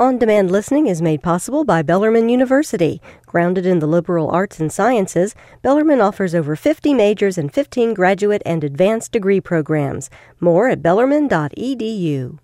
On demand listening is made possible by Bellarmine University. Grounded in the liberal arts and sciences, Bellarmine offers over 50 majors and 15 graduate and advanced degree programs. More at bellarmine.edu.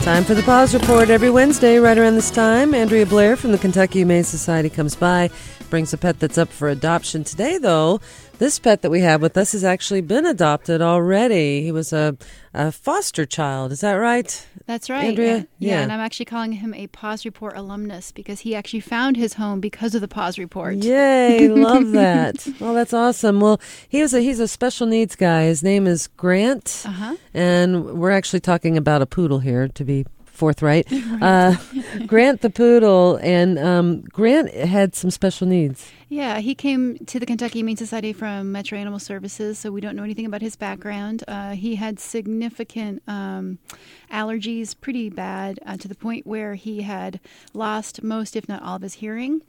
Time for the Paws Report every Wednesday, right around this time. Andrea Blair from the Kentucky Humane Society comes by, brings a pet that's up for adoption. Today, though, this pet that we have with us has actually been adopted already. He was a, a foster child. Is that right? That's right. Andrea? And- yeah. and I'm actually calling him a Paws Report alumnus because he actually found his home because of the Paws Report. Yay, love that. Well, that's awesome. Well, he was a, he's a special needs guy. His name is Grant. Uh-huh. And we're actually talking about a poodle here, to be forthright. Uh, Grant the poodle. And um, Grant had some special needs. Yeah, he came to the Kentucky Humane Society from Metro Animal Services, so we don't know anything about his background. Uh, he had significant um, allergies, pretty bad, uh, to the point where he had lost most, if not all, of his hearing,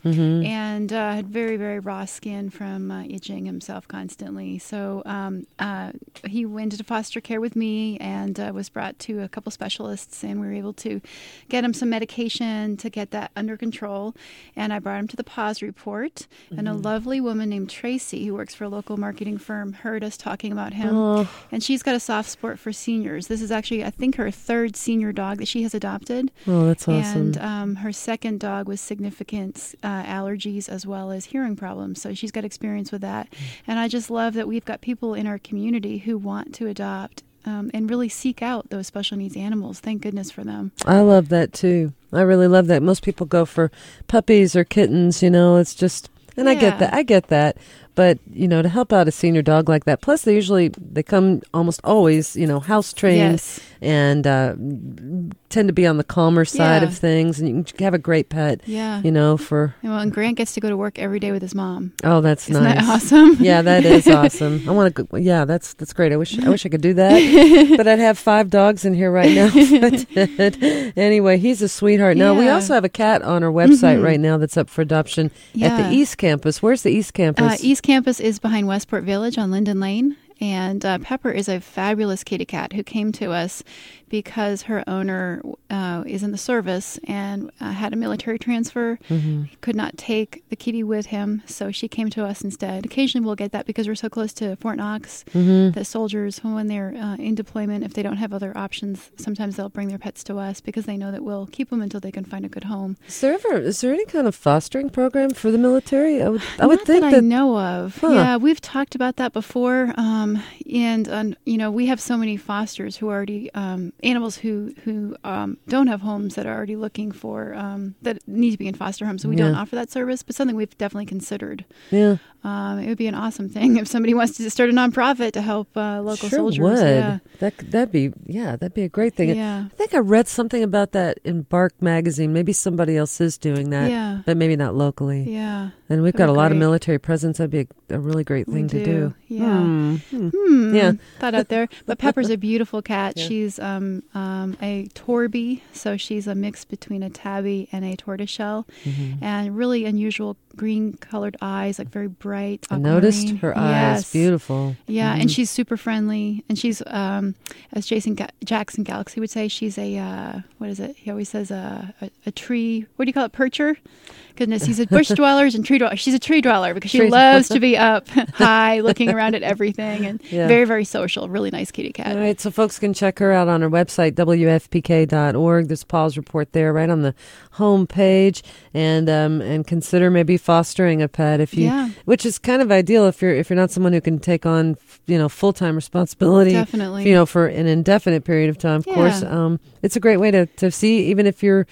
and uh, had very, very raw skin from uh, itching himself constantly. So um, uh, he went into foster care with me and uh, was brought to a couple specialists, and we were able to get him some medication to get that under control. And I brought him to the PAWS report, and a lovely woman named Tracy, who works for a local marketing firm, heard us talking about him. And she's got a soft spot for seniors. This is actually, I think, her third senior dog that she has adopted. Oh, that's awesome. And um, her second dog with significant uh, allergies as well as hearing problems. So she's got experience with that. And I just love that we've got people in our community who want to adopt um, and really seek out those special needs animals. Thank goodness for them. I love that too. I really love that. Most people go for puppies or kittens, you know, it's just and I get that. I get that. But, you know, to help out a senior dog like that, plus they usually they come almost always, you know, house trained Yes. and uh, tend to be on the calmer side Yeah. of things and you can have a great pet, Yeah. you know, for Well, and Grant gets to go to work every day with his mom. oh, that's Isn't nice. that awesome? Yeah, that is awesome. I want to. go Yeah, that's that's great. I wish I wish I could do that, but I'd have five dogs in here right now. Anyway, he's a sweetheart. Now we also have a cat on our website Mhm. right now that's up for adoption at the East Campus. Where's the East Campus? Uh, East Campus is behind Westport Village on Linden Lane. And uh, Pepper is a fabulous kitty cat who came to us because her owner uh, is in the service and uh, had a military transfer. Mhm. He could not take the kitty with him, so she came to us instead. Occasionally we'll get that because we're so close to Fort Knox Mhm. that soldiers, when they're uh, in deployment, if they don't have other options, sometimes they'll bring their pets to us because they know that we'll keep them until they can find a good home. Is there ever is there any kind of fostering program for the military? I would I would think that, that, I know of. Huh. Yeah, we've talked about that before, um, and um, you know we have so many fosters who already um, animals who who um, don't have homes that are already looking for um, that need to be in foster homes. So we don't offer that service, but something we've definitely considered. yeah, Um, it would be an awesome thing if somebody wants to start a nonprofit to help uh, local sure soldiers. would. Yeah, That that'd be yeah, that'd be a great thing. yeah, I think I read something about that in Bark magazine. Maybe somebody else is doing that, yeah, but maybe not locally. yeah. And we've got a lot of military presence. That'd be a, a really great thing to do. Yeah. Hmm. Yeah. Thought out there. But Pepper's a beautiful cat. Yeah. She's um, um, a Torby, so she's a mix between a tabby and a tortoiseshell, Mhm. and really unusual green colored eyes, like very bright. I noticed aquamarine. her eyes. Yes. Beautiful. Yeah, and Mhm. she's super friendly, and she's um, as Jason Ga- Jackson Galaxy would say, she's a uh, what is it? He always says a, a a tree. What do you call it? Percher. Goodness, he's a bush dwellers and tree dwellers. She's a tree dweller because she Tree loves to be up high, looking around at everything, and Yeah. very very social. Really nice kitty cat. All right, so folks can check her out on her website, wfpk.org. There's Paws report there, right on the home page, and um, and consider maybe fostering a pet if you, Yeah. which is kind of ideal if you're if you're not someone who can take on you know full time responsibility, Definitely. you know, for an indefinite period of time. Of course, um, it's a great way to to see even if you're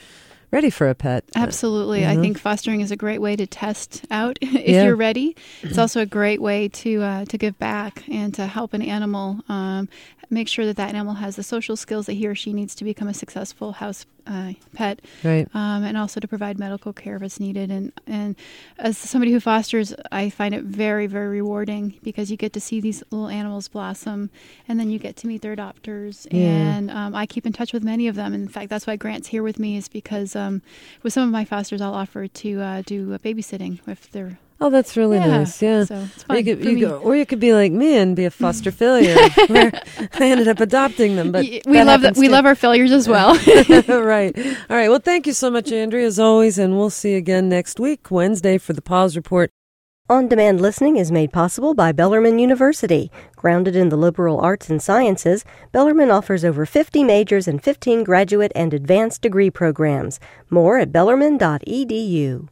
ready for a pet. Absolutely. you I think fostering is a great way to test out if Yeah. you're ready. It's also a great way to uh, to give back and to help an animal um, make sure that that animal has the social skills that he or she needs to become a successful house uh, pet, Right. um, and also to provide medical care if it's needed. And and as somebody who fosters, I find it very very rewarding because you get to see these little animals blossom, and then you get to meet their adopters. Yeah. And um, I keep in touch with many of them. In fact, that's why Grant's here with me is because um, with some of my fosters, I'll offer to uh, do babysitting if they're Oh, that's really Yeah, nice. Yeah. so it's Or fun you could, for you me. go, or you could be like me and be a foster failure. where I ended up adopting them, but we that love that. We too. love our failures as well. right. All right. Well, thank you so much, Andrea, as always, and we'll see you again next week, Wednesday, for the Paws Report. On demand listening is made possible by Bellarmine University. Grounded in the liberal arts and sciences, Bellarmine offers over 50 majors and 15 graduate and advanced degree programs. More at bellarmine.edu.